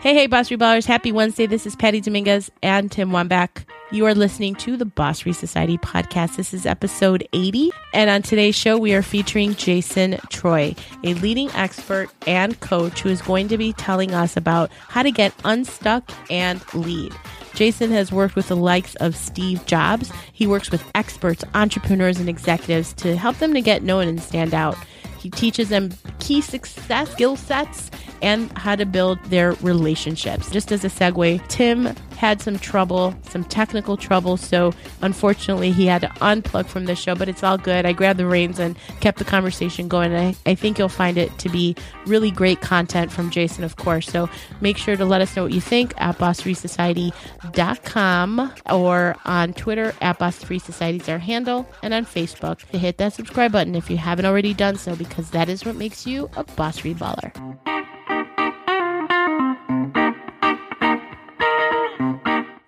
Hey, hey, Boss Reballers. Happy Wednesday. This is Patty Dominguez and Tim Wambach. You are listening to the Boss Free Society podcast. This is episode 80. And on today's show, we are featuring Jason Treu, a leading expert and coach who is going to be telling us about how to get unstuck and lead. Jason has worked with the likes of Steve Jobs. He works with experts, entrepreneurs, and executives to help them to get known and stand out. He teaches them key success skill sets and how to build their relationships. Just as a segue, Tim had some trouble, some technical trouble, so unfortunately he had to unplug from the show, but it's all good. I grabbed the reins and kept the conversation going. I, I think you'll find it to be really great content from Jason, of course. So make sure to let us know what you think at boss3society.com or on Twitter at boss3society is our handle, and on Facebook to hit that subscribe button if you haven't already done so, because that is what makes you a boss reballer.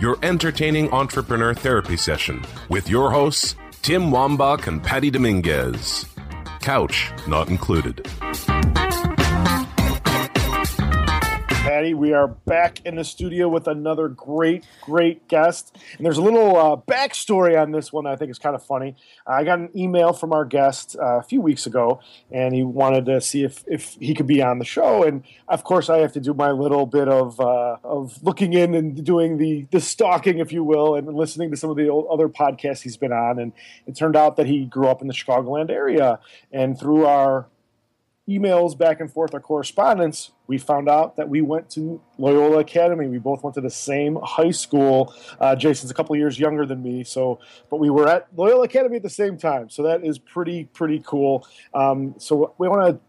your entertaining entrepreneur therapy session with your hosts, Tim Wambach and Patty Dominguez. Couch not included. Patty. We are back in the studio with another great, great guest. And there's a little uh, backstory on this one I think is kind of funny. I got an email from our guest uh, a few weeks ago, and he wanted to see if, if he could be on the show. And of course, I have to do my little bit of uh, of looking in and doing the the stalking, if you will, and listening to some of the other podcasts he's been on. And it turned out that he grew up in the Chicagoland area, and through our emails back and forth, our correspondence, we found out that we went to Loyola Academy. We both went to the same high school. Uh, Jason's a couple years younger than me, so but we were at Loyola Academy at the same time. So that is pretty pretty cool. Um, so we want to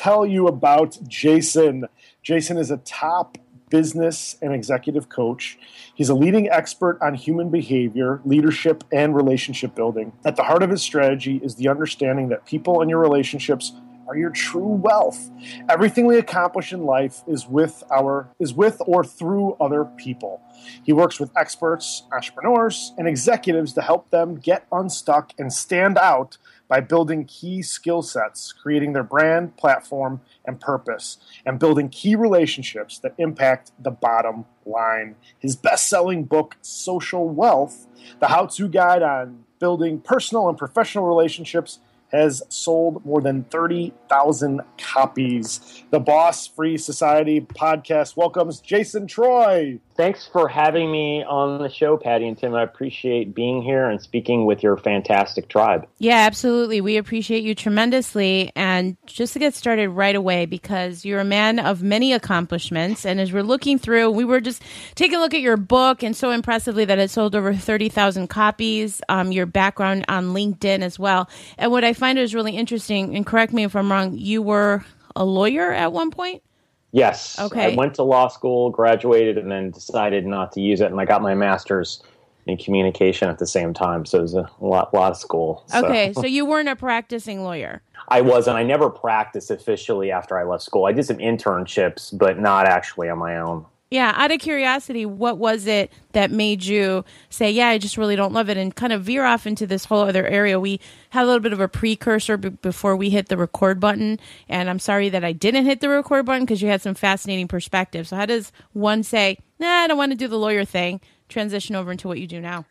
tell you about Jason. Jason is a top business and executive coach. He's a leading expert on human behavior, leadership, and relationship building. At the heart of his strategy is the understanding that people and your relationships are your true wealth. Everything we accomplish in life is with our is with or through other people. He works with experts, entrepreneurs, and executives to help them get unstuck and stand out by building key skill sets, creating their brand, platform, and purpose, and building key relationships that impact the bottom line. His best-selling book, Social Wealth, the how-to guide on building personal and professional relationships has sold more than 30,000 copies. The Boss Free Society podcast welcomes Jason Treu. Thanks for having me on the show, Patty and Tim. I appreciate being here and speaking with your fantastic tribe. Yeah, absolutely. We appreciate you tremendously. And just to get started right away, because you're a man of many accomplishments. And as we're looking through, we were just taking a look at your book and so impressively that it sold over 30,000 copies, um, your background on LinkedIn as well. And what I find is really interesting, and correct me if I'm wrong, you were a lawyer at one point? Yes. Okay. I went to law school, graduated, and then decided not to use it. And I got my master's in communication at the same time. So it was a lot, lot of school. So. Okay. So you weren't a practicing lawyer? I was, and I never practiced officially after I left school. I did some internships, but not actually on my own. Yeah, out of curiosity, what was it that made you say, "Yeah, I just really don't love it," and kind of veer off into this whole other area? We had a little bit of a precursor b- before we hit the record button, and I'm sorry that I didn't hit the record button because you had some fascinating perspective. So, how does one say, "Nah, I don't want to do the lawyer thing," transition over into what you do now?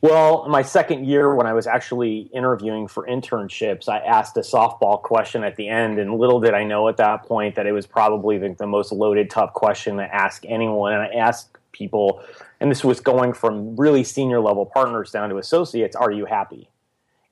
Well, my second year, when I was actually interviewing for internships, I asked a softball question at the end, and little did I know at that point that it was probably the, the most loaded, tough question to ask anyone. And I asked people, and this was going from really senior level partners down to associates, Are you happy?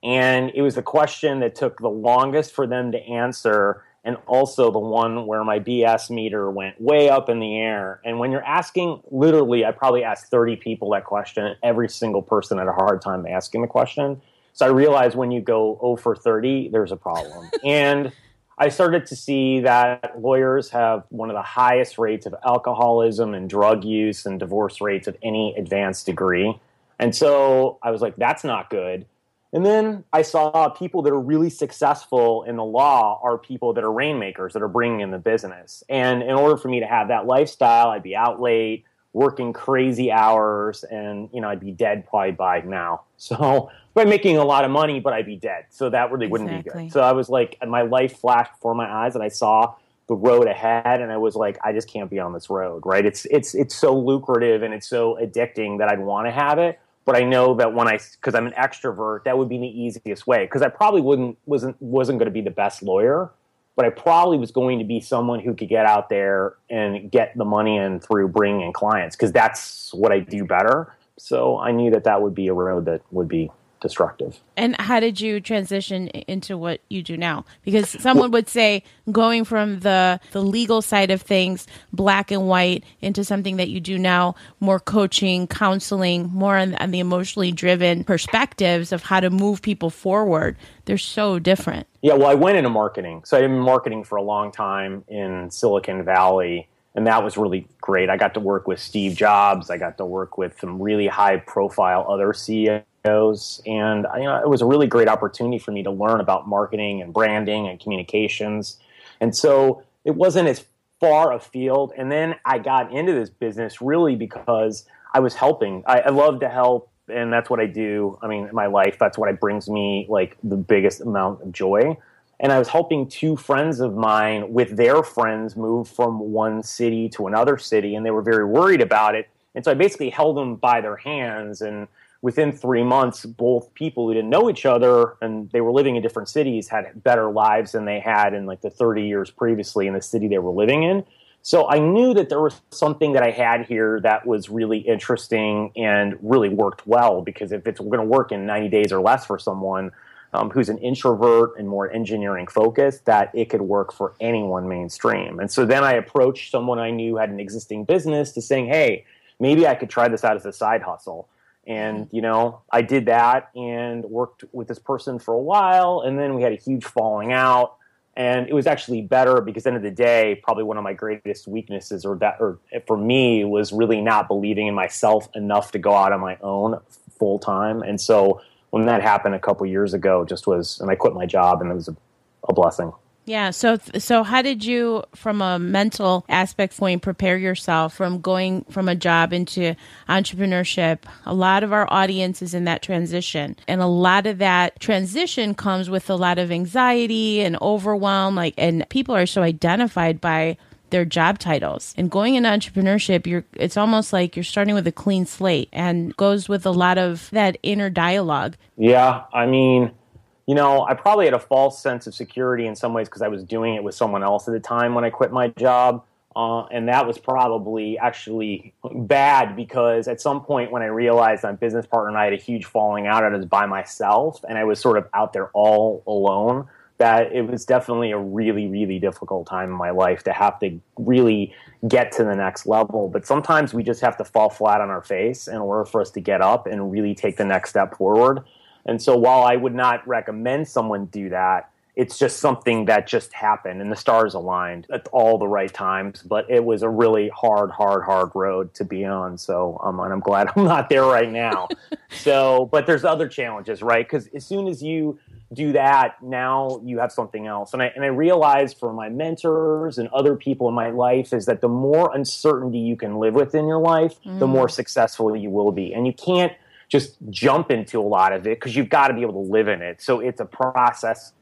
And it was the question that took the longest for them to answer and also the one where my BS meter went way up in the air. And when you're asking, literally, I probably asked 30 people that question, and every single person had a hard time asking the question. So I realized when you go 0 for 30, there's a problem. and I started to see that lawyers have one of the highest rates of alcoholism and drug use and divorce rates of any advanced degree. And so I was like, that's not good. And then I saw people that are really successful in the law are people that are rainmakers that are bringing in the business. And in order for me to have that lifestyle, I'd be out late, working crazy hours, and you know I'd be dead probably by now. So by making a lot of money, but I'd be dead. So that really wouldn't Exactly. be good. So I was like, my life flashed before my eyes, and I saw the road ahead, and I was like, I just can't be on this road. Right? It's it's it's so lucrative and it's so addicting that I'd want to have it. But I know that when I, because I'm an extrovert, that would be the easiest way. Because I probably wouldn't wasn't wasn't going to be the best lawyer, but I probably was going to be someone who could get out there and get the money in through bringing in clients. Because that's what I do better. So I knew that that would be a road that would be destructive. And how did you transition into what you do now? Because someone would say going from the the legal side of things, black and white, into something that you do now, more coaching, counseling, more on, on the emotionally driven perspectives of how to move people forward. They're so different. Yeah, well, I went into marketing. So I've been marketing for a long time in Silicon Valley, and that was really great. I got to work with Steve Jobs. I got to work with some really high profile other CEOs, and you know, it was a really great opportunity for me to learn about marketing and branding and communications. And so it wasn't as far afield. And then I got into this business really because I was helping. I, I love to help, and that's what I do. I mean, in my life, that's what brings me like the biggest amount of joy. And I was helping two friends of mine with their friends move from one city to another city, and they were very worried about it. And so I basically held them by their hands and within three months, both people who didn't know each other and they were living in different cities had better lives than they had in like the 30 years previously in the city they were living in. So I knew that there was something that I had here that was really interesting and really worked well because if it's going to work in 90 days or less for someone um, who's an introvert and more engineering focused, that it could work for anyone mainstream. And so then I approached someone I knew had an existing business to saying, hey, maybe I could try this out as a side hustle. And, you know, I did that and worked with this person for a while. And then we had a huge falling out. And it was actually better because, the end of the day, probably one of my greatest weaknesses, or that, or for me, was really not believing in myself enough to go out on my own full time. And so when that happened a couple years ago, just was, and I quit my job, and it was a, a blessing. Yeah. So, so how did you, from a mental aspect point, prepare yourself from going from a job into entrepreneurship? A lot of our audience is in that transition, and a lot of that transition comes with a lot of anxiety and overwhelm. Like, and people are so identified by their job titles and going into entrepreneurship you're it's almost like you're starting with a clean slate and goes with a lot of that inner dialogue yeah i mean you know, I probably had a false sense of security in some ways because I was doing it with someone else at the time when I quit my job. Uh, and that was probably actually bad because at some point when I realized my business partner and I had a huge falling out, I was by myself and I was sort of out there all alone. That it was definitely a really, really difficult time in my life to have to really get to the next level. But sometimes we just have to fall flat on our face in order for us to get up and really take the next step forward. And so while I would not recommend someone do that, it's just something that just happened and the stars aligned at all the right times. But it was a really hard, hard, hard road to be on. So, um, and I'm glad I'm not there right now. so, but there's other challenges, right? Because as soon as you do that, now you have something else. And I, and I realized for my mentors and other people in my life is that the more uncertainty you can live with in your life, mm. the more successful you will be. And you can't, just jump into a lot of it because you've got to be able to live in it. So it's a process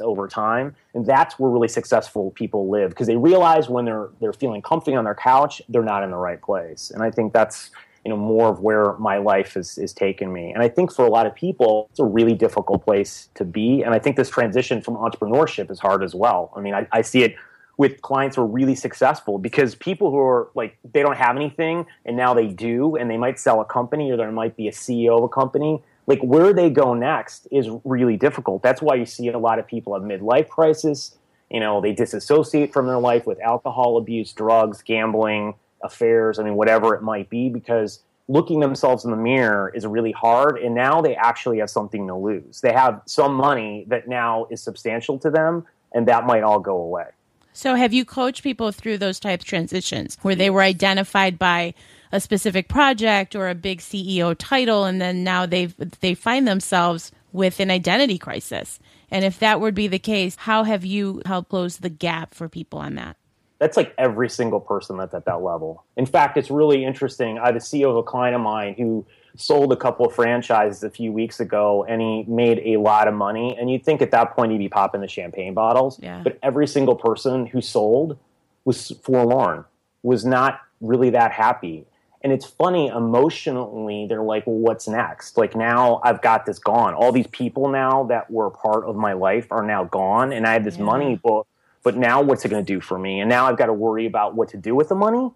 over time, and that's where really successful people live because they realize when they're they're feeling comfy on their couch, they're not in the right place. And I think that's you know more of where my life is is taken me. And I think for a lot of people, it's a really difficult place to be. And I think this transition from entrepreneurship is hard as well. I mean, I, I see it with clients who are really successful because people who are like they don't have anything and now they do and they might sell a company or there might be a CEO of a company like where they go next is really difficult. That's why you see a lot of people have midlife crisis. You know they disassociate from their life with alcohol abuse drugs gambling affairs i mean whatever it might be because looking themselves in the mirror is really hard and now they actually have something to lose. They have some money that now is substantial to them and that might all go away. So, have you coached people through those type of transitions where they were identified by a specific project or a big CEO title, and then now they they find themselves with an identity crisis? And if that would be the case, how have you helped close the gap for people on that? That's like every single person that's at that level. In fact, it's really interesting. I have a CEO of a client of mine who sold a couple of franchises a few weeks ago and he made a lot of money. And you'd think at that point he'd be popping the champagne bottles. Yeah. But every single person who sold was forlorn, was not really that happy. And it's funny, emotionally, they're like, well, what's next? Like, now I've got this gone. All these people now that were part of my life are now gone. And I have this Yeah. money, but, but now what's it going to do for me? And now I've got to worry about what to do with the money.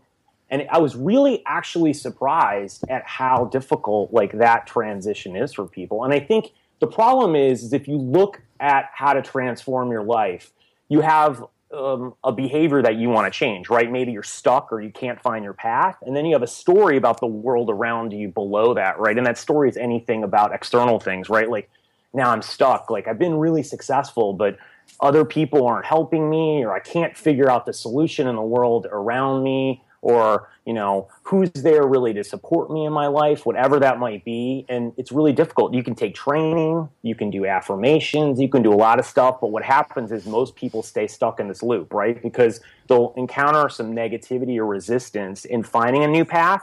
And I was really actually surprised at how difficult like that transition is for people. And I think the problem is, is if you look at how to transform your life, you have um, a behavior that you want to change, right? Maybe you're stuck or you can't find your path. And then you have a story about the world around you below that, right? And that story is anything about external things, right? Like now I'm stuck. Like I've been really successful, but other people aren't helping me, or I can't figure out the solution in the world around me, or you know who's there really to support me in my life whatever that might be. And it's really difficult. You can take training you can do affirmations you can do a lot of stuff but what happens is most people stay stuck in this loop right? Because they'll encounter some negativity or resistance in finding a new path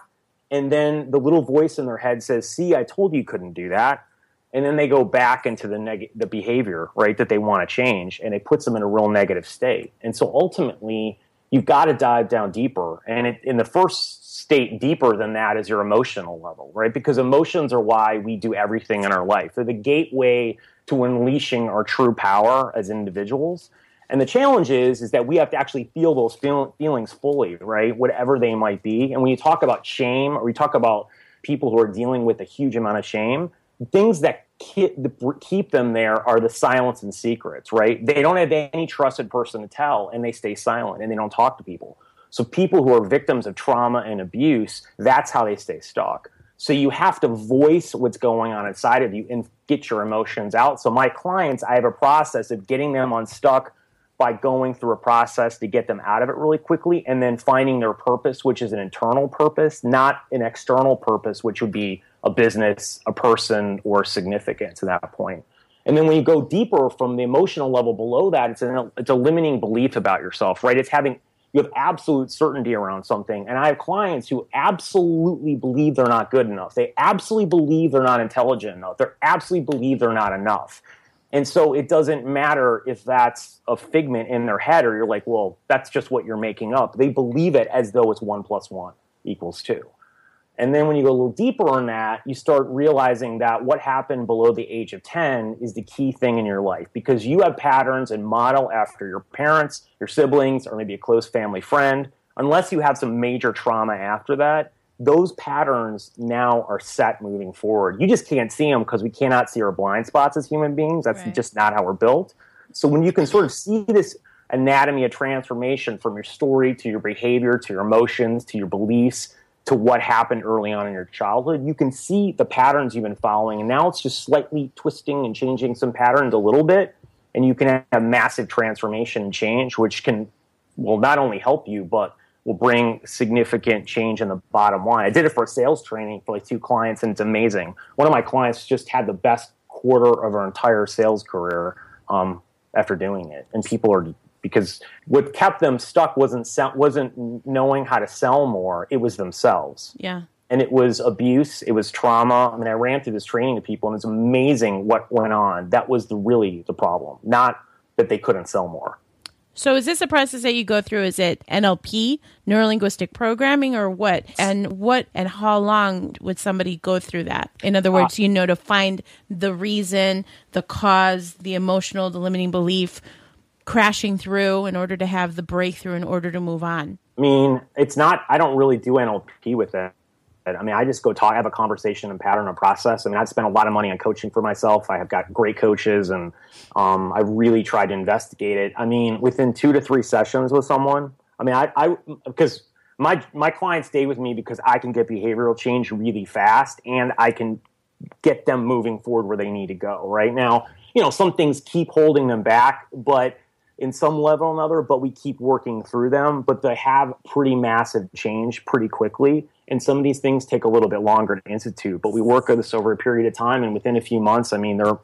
and then the little voice in their head says see i told you you couldn't do that. And then they go back into the neg- the behavior right that they want to change and it puts them in a real negative state. And so ultimately you've got to dive down deeper. And it, in the first state deeper than that is your emotional level, right? Because emotions are why we do everything in our life. They're the gateway to unleashing our true power as individuals. And the challenge is, is that we have to actually feel those feel, feelings fully, right? Whatever they might be. And when you talk about shame or we talk about people who are dealing with a huge amount of shame, things that keep them there are the silence and secrets, right? They don't have any trusted person to tell and they stay silent and they don't talk to people. So people who are victims of trauma and abuse, that's how they stay stuck. So you have to voice what's going on inside of you and get your emotions out. So my clients, I have a process of getting them unstuck by going through a process to get them out of it really quickly and then finding their purpose, which is an internal purpose, not an external purpose, which would be a business, a person, or significance at that point. And then when you go deeper from the emotional level below that, it's, an, it's a limiting belief about yourself, right? It's having, you have absolute certainty around something. And I have clients who absolutely believe they're not good enough. They absolutely believe they're not intelligent enough. They absolutely believe they're not enough. And so it doesn't matter if that's a figment in their head or you're like, well, that's just what you're making up. They believe it as though it's one plus one equals two. And then when you go a little deeper on that, you start realizing that what happened below the age of 10 is the key thing in your life because you have patterns and model after your parents, your siblings, or maybe a close family friend. Unless you have some major trauma after that, those patterns now are set moving forward. You just can't see them because we cannot see our blind spots as human beings. That's Right. just not how we're built. So when you can sort of see this anatomy of transformation from your story to your behavior to your emotions to your beliefs to what happened early on in your childhood, you can see the patterns you've been following. And now it's just slightly twisting and changing some patterns a little bit. And you can have massive transformation and change, which can, will not only help you, but will bring significant change in the bottom line. I did it for sales training for like two clients, and it's amazing. One of my clients just had the best quarter of her entire sales career um, after doing it, and people are because what kept them stuck wasn't wasn't knowing how to sell more; it was themselves Yeah. and it was abuse, it was trauma. I mean, I ran through this training to people, and it's amazing what went on. That was the, really the problem, not that they couldn't sell more. So is this a process that you go through? Is it NLP, neuro linguistic programming, or what? And what and how long would somebody go through that? In other words, uh, you know, to find the reason, the cause, the emotional, the limiting belief crashing through in order to have the breakthrough in order to move on. I mean, it's not. I don't really do NLP with it. I mean, I just go talk, have a conversation and pattern and process. I mean, I've spent a lot of money on coaching for myself. I have got great coaches, and um, I really tried to investigate it. I mean, within two to three sessions with someone. I mean, I, I because my my clients stay with me because I can get behavioral change really fast, and I can get them moving forward where they need to go. Right now, you know, some things keep holding them back, but in some level or another, but we keep working through them. But they have pretty massive change pretty quickly. And some of these things take a little bit longer to institute, but we work on this over a period of time. And within a few months, I mean, they're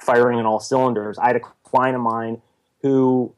firing on all cylinders. I had a client of mine who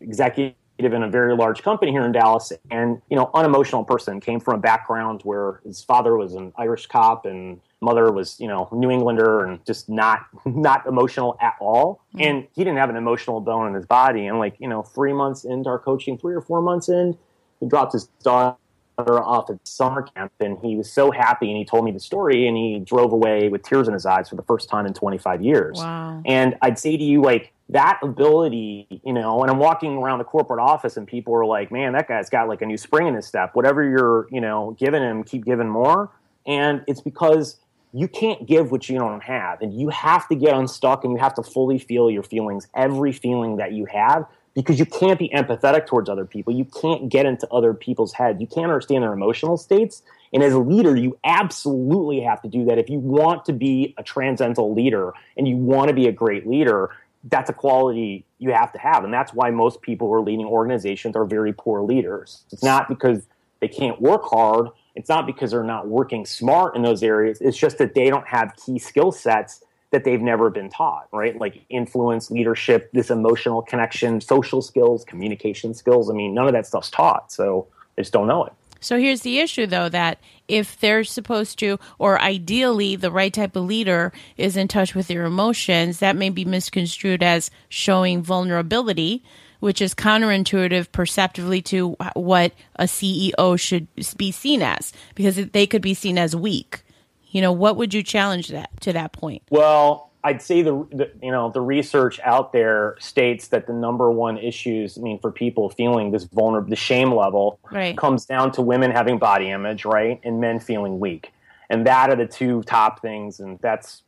executive in a very large company here in Dallas, and you know, unemotional person came from a background where his father was an Irish cop and mother was you know New Englander and just not not emotional at all. Mm-hmm. And he didn't have an emotional bone in his body. And like you know, three months into our coaching, three or four months in, he dropped his daughter off at summer camp and he was so happy and he told me the story and he drove away with tears in his eyes for the first time in 25 years. Wow. And I'd say to you like that ability, you know, and I'm walking around the corporate office and people are like, "Man, that guy's got like a new spring in his step. Whatever you're, you know, giving him, keep giving more." And it's because you can't give what you don't have and you have to get unstuck and you have to fully feel your feelings every feeling that you have because you can't be empathetic towards other people. You can't get into other people's heads you can't understand their emotional states. And as a leader you absolutely have to do that. If you want to be a transcendental leader and you want to be a great leader that's a quality you have to have. And that's why most people who are leading organizations are very poor leaders. It's not because they can't work hard. It's not because they're not working smart in those areas. It's just that they don't have key skill sets that they've never been taught, right? Like influence, leadership, this emotional connection, social skills, communication skills. I mean, none of that stuff's taught. So they just don't know it. So here's the issue, though, that if they're supposed to, or ideally, the right type of leader is in touch with their emotions, that may be misconstrued as showing vulnerability which is counterintuitive perceptively to what a CEO should be seen as, because they could be seen as weak. You know, what would you challenge that to that point? Well, I'd say the, the, you know the research out there states that the number one issues I mean for people feeling this vulnerable the shame level right. comes down to women having body image right and men feeling weak and that are the two top things and that's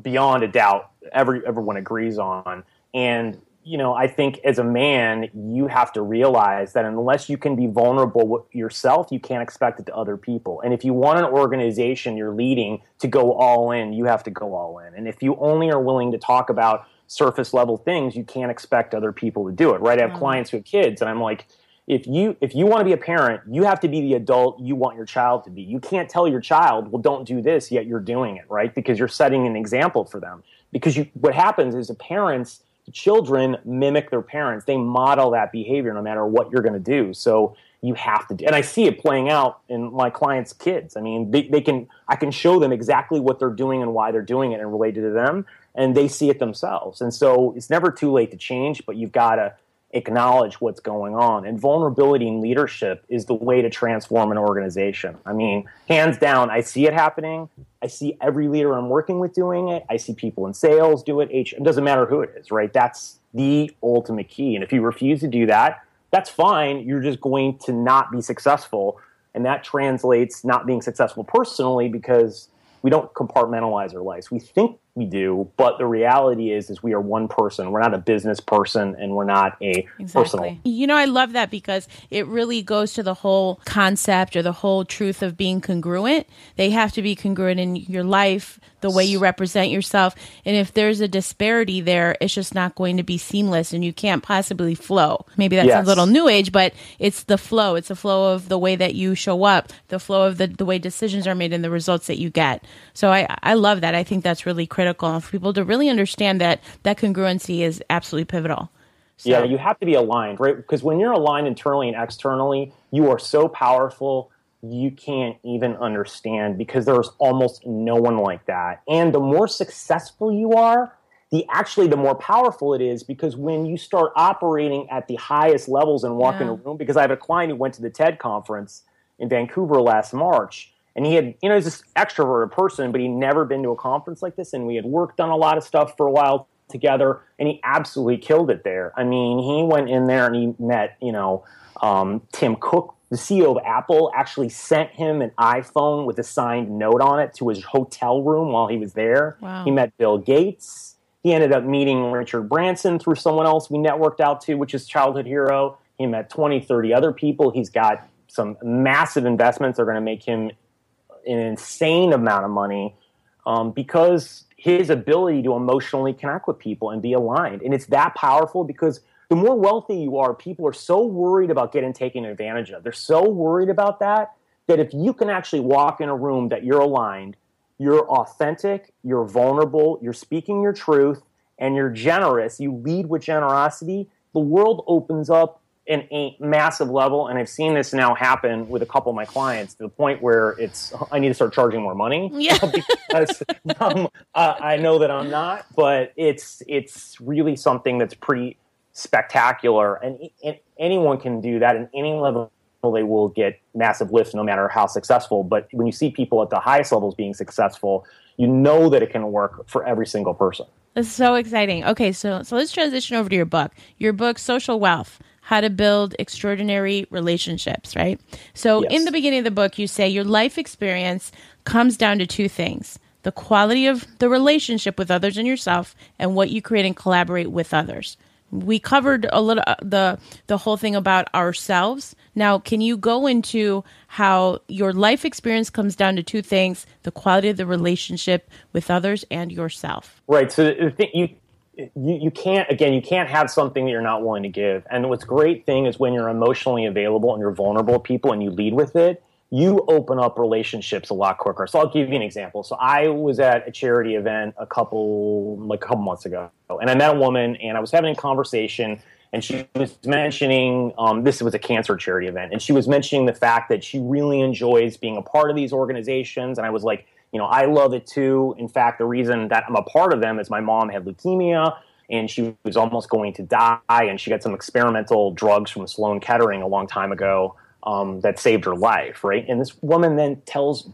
beyond a doubt every everyone agrees on and you know, I think as a man, you have to realize that unless you can be vulnerable yourself, you can't expect it to other people. And if you want an organization you're leading to go all in, you have to go all in. And if you only are willing to talk about surface level things, you can't expect other people to do it. Right? I have mm-hmm. clients who have kids, and I'm like, if you if you want to be a parent, you have to be the adult you want your child to be. You can't tell your child, well, don't do this, yet you're doing it, right? Because you're setting an example for them. Because you, what happens is the parents children mimic their parents. They model that behavior no matter what you're going to do. So you have to do, and I see it playing out in my clients' kids. I mean, they, they can, I can show them exactly what they're doing and why they're doing it and related to them, and they see it themselves. And so it's never too late to change, but you've got to acknowledge what's going on. And vulnerability in leadership is the way to transform an organization. I mean, hands down, I see it happening. I see every leader I'm working with doing it. I see people in sales do it. It doesn't matter who it is, right? That's the ultimate key. And if you refuse to do that, that's fine. You're just going to not be successful. And that translates not being successful personally because we don't compartmentalize our lives. We think we do, but the reality is is we are one person. We're not a business person and we're not a exactly. personal. You know, I love that because it really goes to the whole concept or the whole truth of being congruent. They have to be congruent in your life, the way you represent yourself. And if there's a disparity there, it's just not going to be seamless and you can't possibly flow. Maybe that yes. sounds a little new age, but it's the flow. It's the flow of the way that you show up, the flow of the, the way decisions are made and the results that you get. So I, I love that. I think that's really critical for people to really understand that that congruency is absolutely pivotal. So. Yeah, you have to be aligned, right? Because when you're aligned internally and externally, you are so powerful you can't even understand because there's almost no one like that. And the more successful you are, the actually the more powerful it is because when you start operating at the highest levels and walk yeah. in a room because I have a client who went to the TED conference in Vancouver last March and he had you know he's this extroverted person but he'd never been to a conference like this and we had worked on a lot of stuff for a while together and he absolutely killed it there. I mean, he went in there and he met, you know, um, Tim Cook the CEO of Apple actually sent him an iPhone with a signed note on it to his hotel room while he was there. Wow. He met Bill Gates. He ended up meeting Richard Branson through someone else we networked out to, which is childhood hero. He met 20, 30 other people. He's got some massive investments that are going to make him an insane amount of money um, because his ability to emotionally connect with people and be aligned. And it's that powerful because the more wealthy you are, people are so worried about getting taken advantage of. They're so worried about that that if you can actually walk in a room that you're aligned, you're authentic, you're vulnerable, you're speaking your truth, and you're generous, you lead with generosity, the world opens up in a massive level, and I've seen this now happen with a couple of my clients to the point where it's I need to start charging more money. Yeah. because um, uh, I know that I'm not, but it's it's really something that's pretty spectacular, and, and anyone can do that, and any level they will get massive lifts no matter how successful. But when you see people at the highest levels being successful, you know that it can work for every single person. That's so exciting. Okay, so so let's transition over to your book. Your book, Social Wealth how to build extraordinary relationships, right? So, yes. in the beginning of the book, you say your life experience comes down to two things the quality of the relationship with others and yourself, and what you create and collaborate with others. We covered a little uh, the the whole thing about ourselves. Now, can you go into how your life experience comes down to two things: the quality of the relationship with others and yourself? Right. So the the thing you you, you can't again you can't have something that you're not willing to give. And what's great thing is when you're emotionally available and you're vulnerable to people and you lead with it you open up relationships a lot quicker. So i'll give you an example. So i was at a charity event a couple like a couple months ago and i met a woman and i was having a conversation and she was mentioning um, this was a cancer charity event and she was mentioning the fact that she really enjoys being a part of these organizations. And i was like you know, I love it too. In fact, the reason that I'm a part of them is my mom had leukemia and she was almost going to die, and she got some experimental drugs from Sloan Kettering a long time ago um, that saved her life, right? And this woman then tells,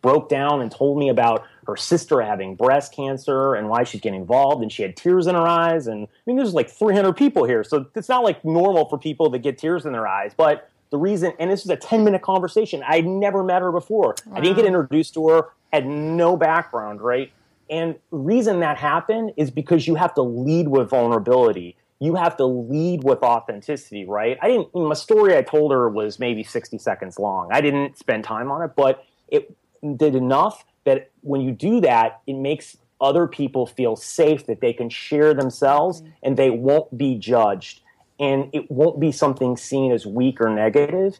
broke down and told me about her sister having breast cancer and why she's getting involved, and she had tears in her eyes. And I mean, there's like 300 people here, so it's not like normal for people to get tears in their eyes, but the reason, and this was a 10 minute conversation. I'd never met her before. Wow. I didn't get introduced to her had no background, right? And reason that happened is because you have to lead with vulnerability. You have to lead with authenticity, right? I didn't, my story I told her was maybe 60 seconds long. I didn't spend time on it, but it did enough that when you do that, it makes other people feel safe that they can share themselves mm-hmm. and they won't be judged. And it won't be something seen as weak or negative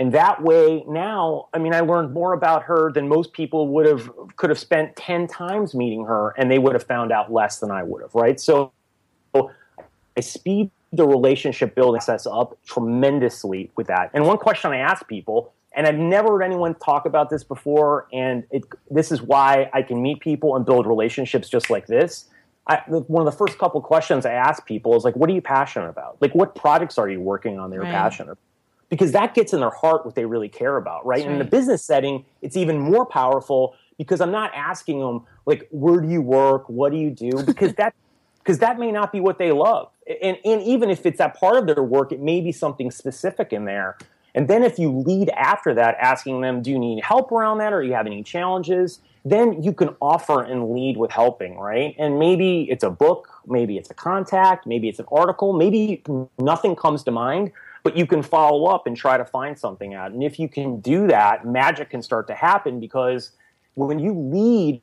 and that way now i mean i learned more about her than most people would have could have spent 10 times meeting her and they would have found out less than i would have right? So i speed the relationship building sets up tremendously with that. And one question i ask people and i've never heard anyone talk about this before and it, this is why i can meet people and build relationships just like this. I, one of the first couple questions i ask people is like what are you passionate about? Like what projects are you working on that you're right. passionate about because that gets in their heart what they really care about, right? And in the business setting, it's even more powerful because I'm not asking them like, where do you work? What do you do? Because that because that may not be what they love. And, and even if it's that part of their work, it may be something specific in there. And then if you lead after that, asking them, do you need help around that or you have any challenges? Then you can offer and lead with helping, right? And maybe it's a book, maybe it's a contact, maybe it's an article, maybe nothing comes to mind, but you can follow up and try to find something out. And if you can do that, magic can start to happen because when you lead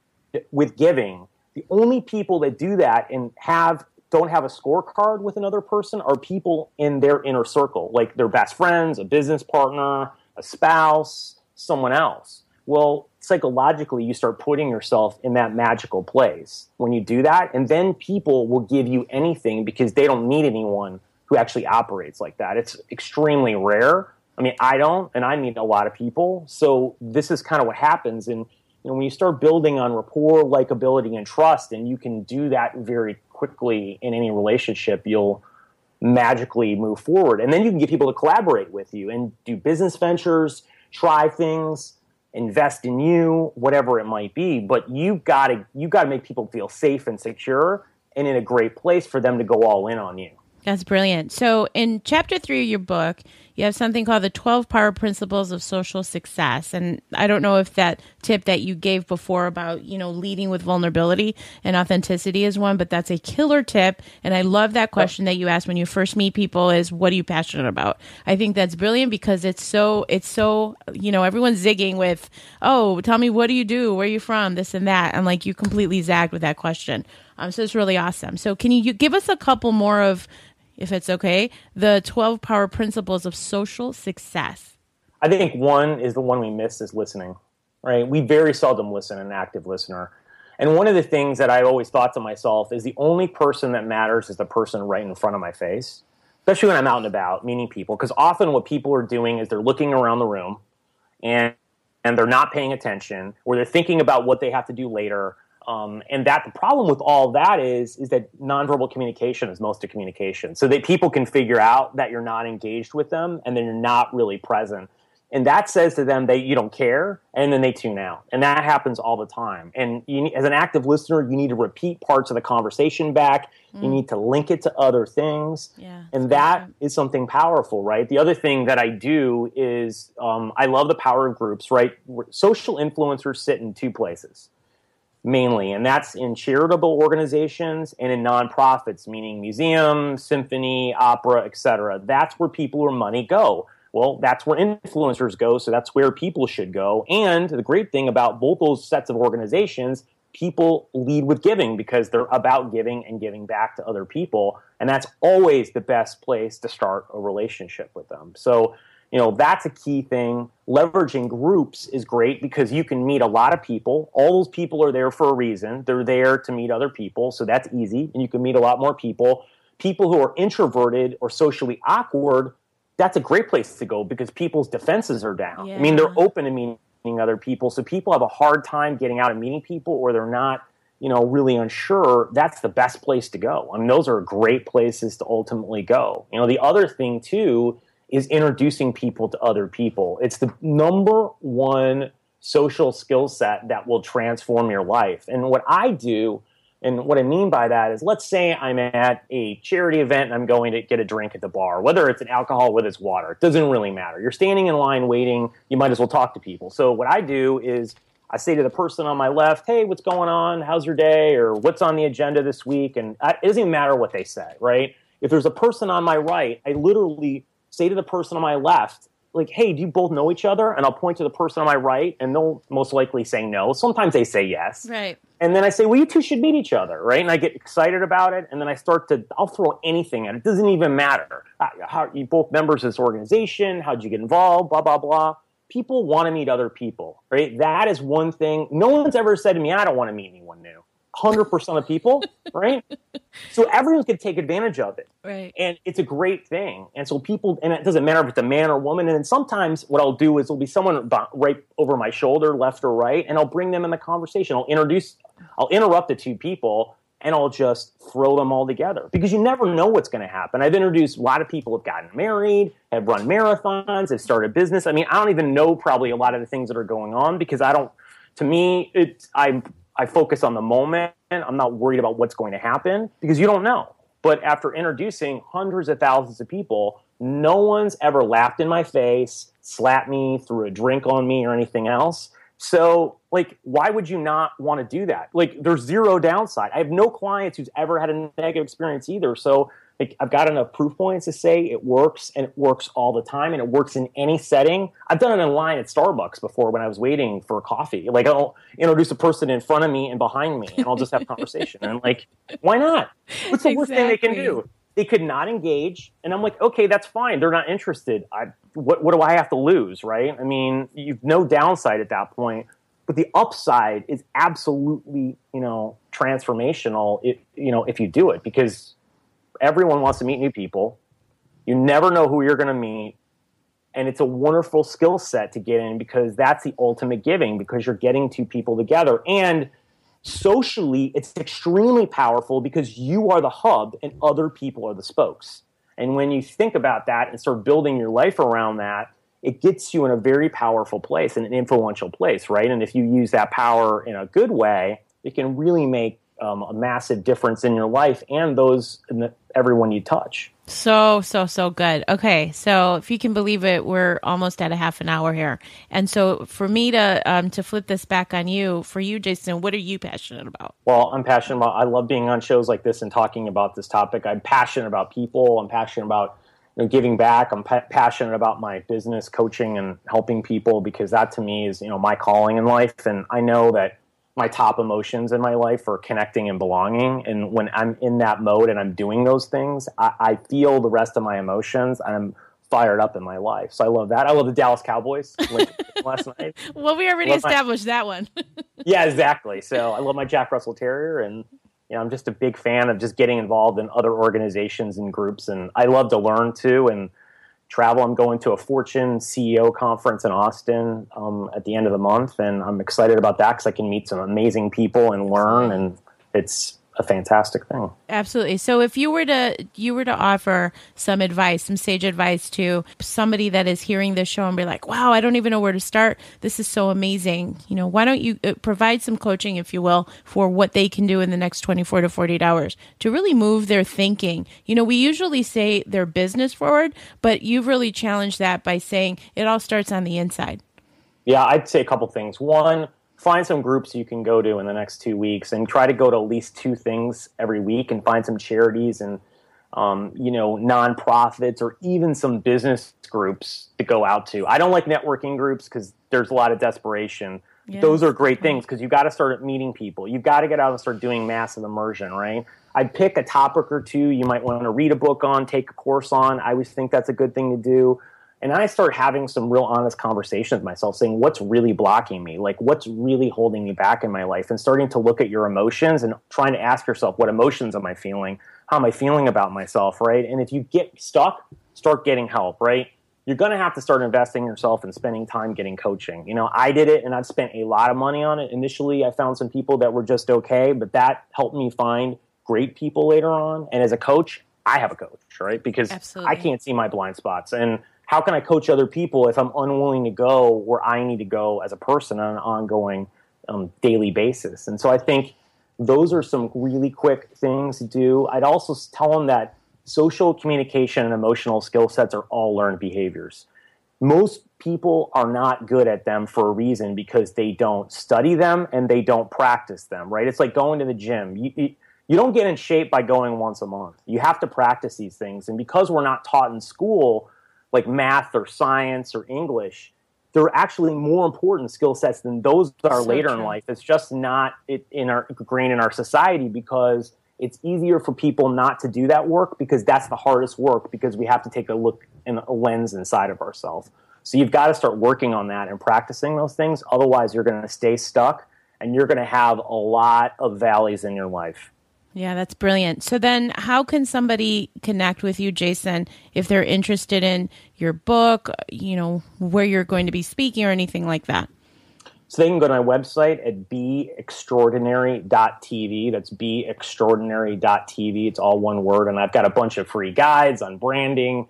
with giving, the only people that do that and have don't have a scorecard with another person are people in their inner circle, like their best friends, a business partner, a spouse, someone else. Well, psychologically, you start putting yourself in that magical place when you do that, and then people will give you anything because they don't need anyone who actually operates like that. It's extremely rare. I mean, I don't, and I meet a lot of people. So this is kind of what happens. And you know, when you start building on rapport, likability, and trust, and you can do that very quickly in any relationship, you'll magically move forward. And then you can get people to collaborate with you and do business ventures, try things, invest in you, whatever it might be. But you gotta you gotta make people feel safe and secure and in a great place for them to go all in on you. That's brilliant. So, in chapter three of your book, you have something called the 12 power principles of social success. And I don't know if that tip that you gave before about, you know, leading with vulnerability and authenticity is one, but that's a killer tip. And I love that question that you asked when you first meet people is what are you passionate about? I think that's brilliant because it's so, it's so, you know, everyone's zigging with, oh, tell me, what do you do? Where are you from? This and that. And like you completely zagged with that question. Um, so it's really awesome. So can you, you give us a couple more of, if it's okay, the 12 power principles of social success? I think one is the one we miss is listening, right? We very seldom listen, an active listener. And one of the things that I always thought to myself is the only person that matters is the person right in front of my face, especially when I'm out and about meeting people. Because often what people are doing is they're looking around the room and, and they're not paying attention or they're thinking about what they have to do later um, and that the problem with all that is is that nonverbal communication is most of communication. So that people can figure out that you're not engaged with them and then you're not really present. And that says to them that you don't care, and then they tune out. And that happens all the time. And you, as an active listener, you need to repeat parts of the conversation back. Mm. You need to link it to other things. Yeah, and that is something powerful, right? The other thing that I do is um, I love the power of groups, right? Social influencers sit in two places mainly, and that's in charitable organizations and in nonprofits, meaning museums, symphony, opera, etc. That's where people or money go. Well, that's where influencers go, so that's where people should go. And the great thing about both those sets of organizations, people lead with giving because they're about giving and giving back to other people. And that's always the best place to start a relationship with them. So you know that's a key thing. Leveraging groups is great because you can meet a lot of people. All those people are there for a reason. They're there to meet other people so that's easy and you can meet a lot more people. People who are introverted or socially awkward that's a great place to go because people's defenses are down. Yeah. i mean they're open to meeting other people so people have a hard time getting out and meeting people or they're not you know really unsure. That's the best place to go i mean those are great places to ultimately go. You know the other thing too is introducing people to other people. It's the number one social skill set that will transform your life. And what I do, and what I mean by that is let's say I'm at a charity event and I'm going to get a drink at the bar, whether it's an alcohol, whether it's water, it doesn't really matter. You're standing in line waiting, you might as well talk to people. So what I do is I say to the person on my left, hey, what's going on? How's your day? Or what's on the agenda this week? And it doesn't even matter what they say, right? If there's a person on my right, I literally say to the person on my left, like, hey, do you both know each other? And I'll point to the person on my right, and they'll most likely say no. Sometimes they say yes. Right. And then I say, well, you two should meet each other, right? And I get excited about it, and then I start to, I'll throw anything at it. It doesn't even matter. Uh, how you both members of this organization? How'd you get involved? Blah blah blah. People want to meet other people, right? That is one thing. No one's ever said to me, I don't want to meet anyone new. 100% of people, right? So everyone to take advantage of it. Right. And it's a great thing. And so people, and it doesn't matter if it's a man or woman. And then sometimes what I'll do is there'll be someone right over my shoulder, left or right, and I'll bring them in the conversation. I'll introduce, I'll interrupt the two people and I'll just throw them all together because you never know what's going to happen. I've introduced a lot of people have gotten married, have run marathons, have started business. I mean, I don't even know probably a lot of the things that are going on because I don't, to me, it's, I'm I focus on the moment. I'm not worried about what's going to happen because you don't know. But after introducing hundreds of thousands of people, no one's ever laughed in my face, slapped me, threw a drink on me, or anything else. So, like, why would you not want to do that? Like, there's zero downside. I have no clients who's ever had a negative experience either. So, like I've got enough proof points to say it works and it works all the time and it works in any setting. I've done it in line at Starbucks before when I was waiting for coffee. Like I'll introduce a person in front of me and behind me and I'll just have a conversation. And I'm like, why not? What's the exactly. worst thing they can do? They could not engage. And I'm like, okay, that's fine. They're not interested. I, what, what do I have to lose, right? I mean, you've no downside at that point. But the upside is absolutely, you know, transformational. If, you know, if you do it, because everyone wants to meet new people. You never know who you're going to meet. And it's a wonderful skill set to get in because that's the ultimate giving because you're getting two people together. And socially, it's extremely powerful because you are the hub and other people are the spokes. And when you think about that and start building your life around that, it gets you in a very powerful place and an influential place, right? And if you use that power in a good way, it can really make um, a massive difference in your life and those the, everyone you touch. So, so, so good. Okay. So if you can believe it, we're almost at a half an hour here. And so for me to, um, to flip this back on you, for you, Jason, what are you passionate about? Well, I'm passionate about, I love being on shows like this and talking about this topic. I'm passionate about people. I'm passionate about you know, giving back. I'm pa- passionate about my business coaching and helping people because that to me is, you know, my calling in life. And I know that my top emotions in my life are connecting and belonging. And when I'm in that mode and I'm doing those things, I, I feel the rest of my emotions and I'm fired up in my life. So I love that. I love the Dallas Cowboys last night. Well, we already established my, that one. yeah, exactly. So I love my Jack Russell Terrier and you know, I'm just a big fan of just getting involved in other organizations and groups and I love to learn too and travel. I'm going to a Fortune CEO conference in Austin um, at the end of the month, and I'm excited about that because I can meet some amazing people and learn. And it's a fantastic thing. Absolutely. So if you were to you were to offer some advice, some sage advice to somebody that is hearing this show and be like, "Wow, I don't even know where to start. This is so amazing." You know, why don't you uh, provide some coaching if you will for what they can do in the next 24 to 48 hours to really move their thinking. You know, we usually say their business forward, but you've really challenged that by saying it all starts on the inside. Yeah, I'd say a couple things. One, find some groups you can go to in the next two weeks and try to go to at least two things every week and find some charities and um, you know nonprofits or even some business groups to go out to. I don't like networking groups because there's a lot of desperation. Those are great things because you got to start meeting people. You've got to get out and start doing massive immersion right? I'd pick a topic or two you might want to read a book on take a course on. I always think that's a good thing to do and I start having some real honest conversations with myself, saying, what's really blocking me? Like, what's really holding me back in my life? And starting to look at your emotions and trying to ask yourself, what emotions am I feeling? How am I feeling about myself, right? And if you get stuck, start getting help, right? You're going to have to start investing in yourself and spending time getting coaching. You know, I did it and I've spent a lot of money on it. Initially, I found some people that were just okay, but that helped me find great people later on. And as a coach, I have a coach, right? Because Absolutely. I can't see my blind spots. And how can I coach other people if I'm unwilling to go where I need to go as a person on an ongoing um, daily basis? And so I think those are some really quick things to do. I'd also tell them that social communication and emotional skill sets are all learned behaviors. Most people are not good at them for a reason because they don't study them and they don't practice them, right? It's like going to the gym. You, you, you don't get in shape by going once a month. You have to practice these things. And because we're not taught in school, like math or science or English, they're actually more important skill sets than those are so later true. in life. It's just not in our grain in our society because it's easier for people not to do that work because that's the hardest work because we have to take a look in a lens inside of ourselves. So you've got to start working on that and practicing those things. Otherwise, you're going to stay stuck and you're going to have a lot of valleys in your life. Yeah, that's brilliant. So then how can somebody connect with you, Jason, if they're interested in your book, you know, where you're going to be speaking or anything like that? So they can go to my website at beextraordinary.tv. That's beextraordinary.tv. It's all one word. And I've got a bunch of free guides on branding,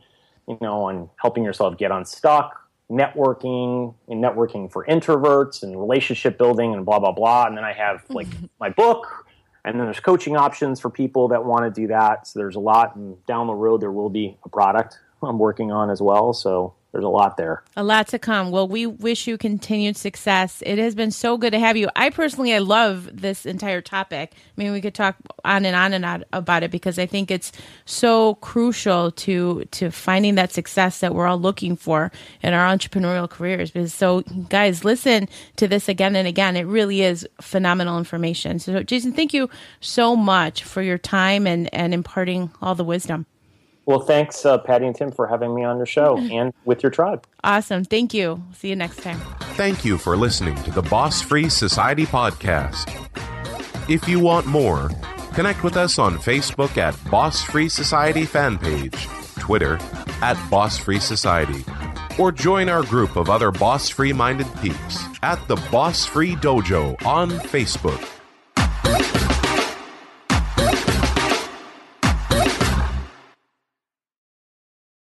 you know, on helping yourself get unstuck, networking, and networking for introverts and relationship building and blah, blah, blah. And then I have like my book, and then there's coaching options for people that want to do that. So there's a lot, and down the road there will be a product I'm working on as well. So there's a lot there. A lot to come. Well, we wish you continued success. It has been so good to have you. I personally, I love this entire topic. I mean, we could talk on and on and on about it because I think it's so crucial to to finding that success that we're all looking for in our entrepreneurial careers. Because so, guys, listen to this again and again. It really is phenomenal information. So, Jason, thank you so much for your time and and imparting all the wisdom. Well, thanks, uh, Patty and Tim, for having me on your show and with your tribe. Awesome. Thank you. See you next time. Thank you for listening to the Boss Free Society podcast. If you want more, connect with us on Facebook at Boss Free Society fan page, Twitter at Boss Free Society, or join our group of other boss free minded peeps at the Boss Free Dojo on Facebook.